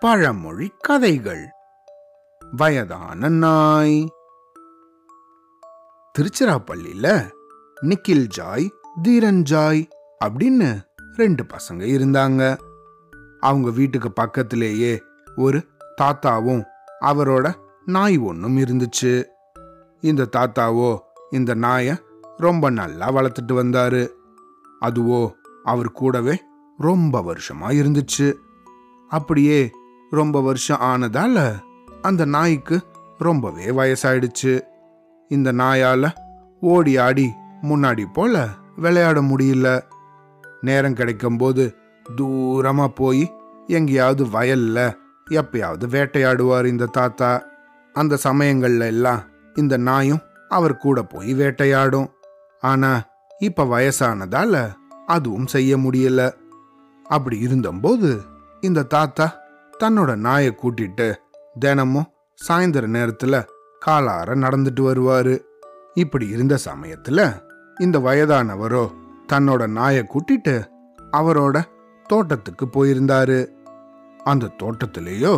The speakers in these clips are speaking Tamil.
பழமொழி கதைகள். வயதான நாய். திருச்சிராப்பள்ளியில நிக்கில் ஜாய் தீரன் ஜாய் அப்படின்னு ரெண்டு பசங்க இருந்தாங்க. அவங்க வீட்டுக்கு பக்கத்திலேயே ஒரு தாத்தாவும் அவரோட நாய் ஒன்றும் இருந்துச்சு. இந்த தாத்தாவோ இந்த நாயை ரொம்ப நல்லா வளர்த்துட்டு வந்தாரு. அதுவோ அவர் கூடவே ரொம்ப வருஷமா இருந்துச்சு. அப்படியே ரொம்ப வருஷம் ஆனதால அந்த நாய்க்கு ரொம்பவே வயசாயிடுச்சு. இந்த நாயால ஓடி ஆடி முன்னாடி போல விளையாட முடியல. நேரம் கிடைக்கும்போது தூரமா போய் எங்கேயாவது வயல்ல எப்பயாவது வேட்டையாடுவார் இந்த தாத்தா. அந்த சமயங்கள்ல எல்லாம் இந்த நாயும் அவர் கூட போய் வேட்டையாடும். ஆனா இப்ப வயசானதால அதுவும் செய்ய முடியல. அப்படி இருந்தபோது இந்த தாத்தா தன்னோட நாயை கூட்டிட்டு தினமும் சாயந்தர நேரத்துல காலார நடந்துட்டு வருவாரு. இப்படி இருந்த சமயத்துல இந்த வயதானவரோ தன்னோட நாயை கூட்டிட்டு அவரோட தோட்டத்துக்கு போயிருந்தாரு. அந்த தோட்டத்திலேயோ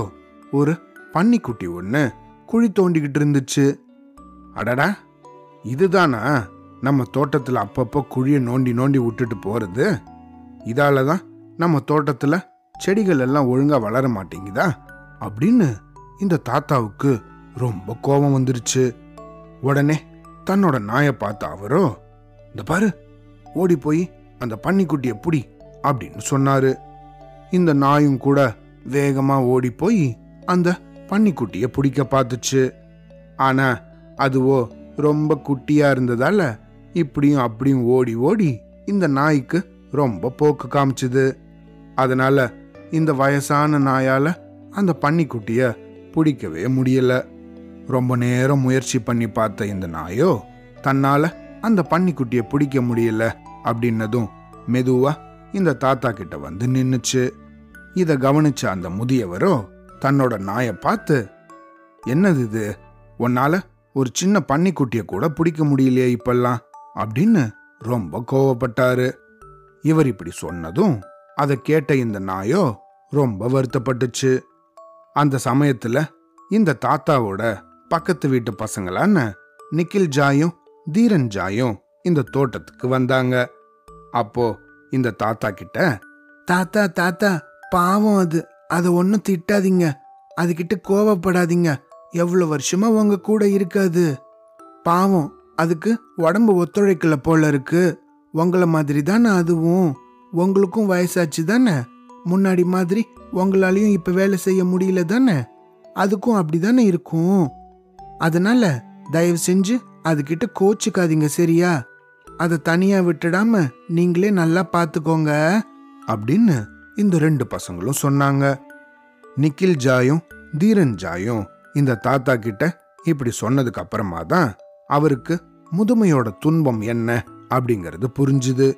ஒரு பன்னிக்குட்டி ஒன்று குழி தோண்டிக்கிட்டு இருந்துச்சு. அடடா! இதுதானா நம்ம தோட்டத்தில் அப்பப்போ குழியை நோண்டி நோண்டி விட்டுட்டு போறது? இதால தான் நம்ம தோட்டத்தில் செடிகள் எல்லாம் ஒழுங்காக வளர மாட்டேங்குதா? அப்படின்னு இந்த தாத்தாவுக்கு ரொம்ப கோபம் வந்துருச்சு. உடனே தன்னோட நாயை பார்த்த அவரோ இந்த பாரு ஓடி போய் அந்த பன்னிக்குட்டியை புடி அப்படின்னு சொன்னாரு. இந்த நாயும் கூட வேகமா ஓடி போய் அந்த பன்னிக்குட்டியை பிடிக்க பார்த்துச்சு. ஆனா அதுவோ ரொம்ப குட்டியா இருந்ததால இப்படியும் அப்படியும் ஓடி ஓடி இந்த நாய்க்கு ரொம்ப போக்கு காமிச்சுது. அதனால இந்த வயசான நாயால அந்த பன்னிக்குட்டிய பிடிக்கவே முடியல. ரொம்ப நேரம் முயற்சி பண்ணி பார்த்த இந்த நாயோ தன்னால அந்த பன்னிக்குட்டிய பிடிக்க முடியல அப்படின்னதும் மெதுவா இந்த தாத்தா கிட்ட வந்து நின்னுச்சு. இத கவனிச்ச அந்த முதியவரோ தன்னோட நாயை பார்த்து என்னது இது? உன்னால ஒரு சின்ன பன்னிக்குட்டிய கூட பிடிக்க முடியலையே இப்பெல்லாம்? அப்படின்னு ரொம்ப கோவப்பட்டாரு. இவர் இப்படி சொன்னதும் அதை கேட்ட இந்த நாயோ ரொம்ப வருத்தப்பட்டுச்சு. அந்த சமயத்துல இந்த தாத்தாவோட பக்கத்து வீட்டு பசங்களான நிக்கில் ஜாயும் தீரன் ஜாயும் இந்த தோட்டத்துக்கு வந்தாங்க. அப்போ இந்த தாத்தா கிட்ட தாத்தா தாத்தா பாவம் அது. அதை ஒன்றும் திட்டாதீங்க. அதுகிட்ட கோவப்படாதீங்க. எவ்வளவு வருஷமா உங்க கூட இருக்காது. பாவம் அதுக்கு உடம்பு ஒத்துழைக்கல போல இருக்கு. உங்கள மாதிரி தானே அதுவும். உங்களுக்கும் வயசாச்சு தானே? முன்னாடி மாதிரி உங்களாலையும் இப்போ வேலை செய்ய முடியல தானே? அதுக்கும் அப்படிதானே இருக்கும். அதனால தயவு செஞ்சு அதுக்கிட்ட கோச்சுக்காதீங்க சரியா? அதை தனியாக விட்டுடாம நீங்களே நல்லா பார்த்துக்கோங்க அப்படின்னு இந்த ரெண்டு பசங்களும் சொன்னாங்க. நிக்கில் ஜாயும் தீரன் ஜாயும் இந்த தாத்தா கிட்ட இப்படி சொன்னதுக்கு அப்புறமா தான் அவருக்கு முதுமையோட துன்பம் என்ன அப்படிங்கிறது புரிஞ்சுது.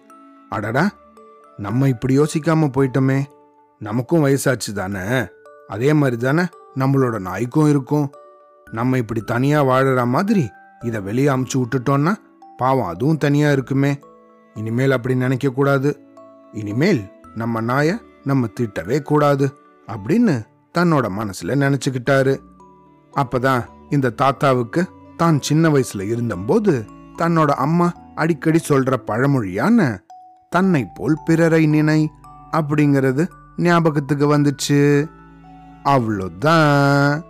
அடடா நம்ம இப்படி யோசிக்காம போயிட்டோமே. நமக்கும் வயசாச்சு தானே? அதே மாதிரி தானே நம்மளோட நாய்க்கும் இருக்கும். நம்ம இப்படி தனியா வாழற மாதிரி இதை வெளியே அமுச்சு விட்டுட்டோம்னா பாவம் அதுவும் தனியா இருக்குமே. இனிமேல் அப்படி நினைக்க கூடாது. இனிமேல் நம்ம நாய நம்ம திட்டவே கூடாது அப்படின்னு தன்னோட மனசுல நினைச்சுக்கிட்டாரு. அப்பதான் இந்த தாத்தாவுக்கு தான் சின்ன வயசுல இருந்தபோது தன்னோட அம்மா அடிக்கடி சொல்ற பழமொழியான தன்னை போல் பிறரை நினை அப்படிங்கிறது ஞாபகத்துக்கு வந்துச்சு. அவ்வளோதான்.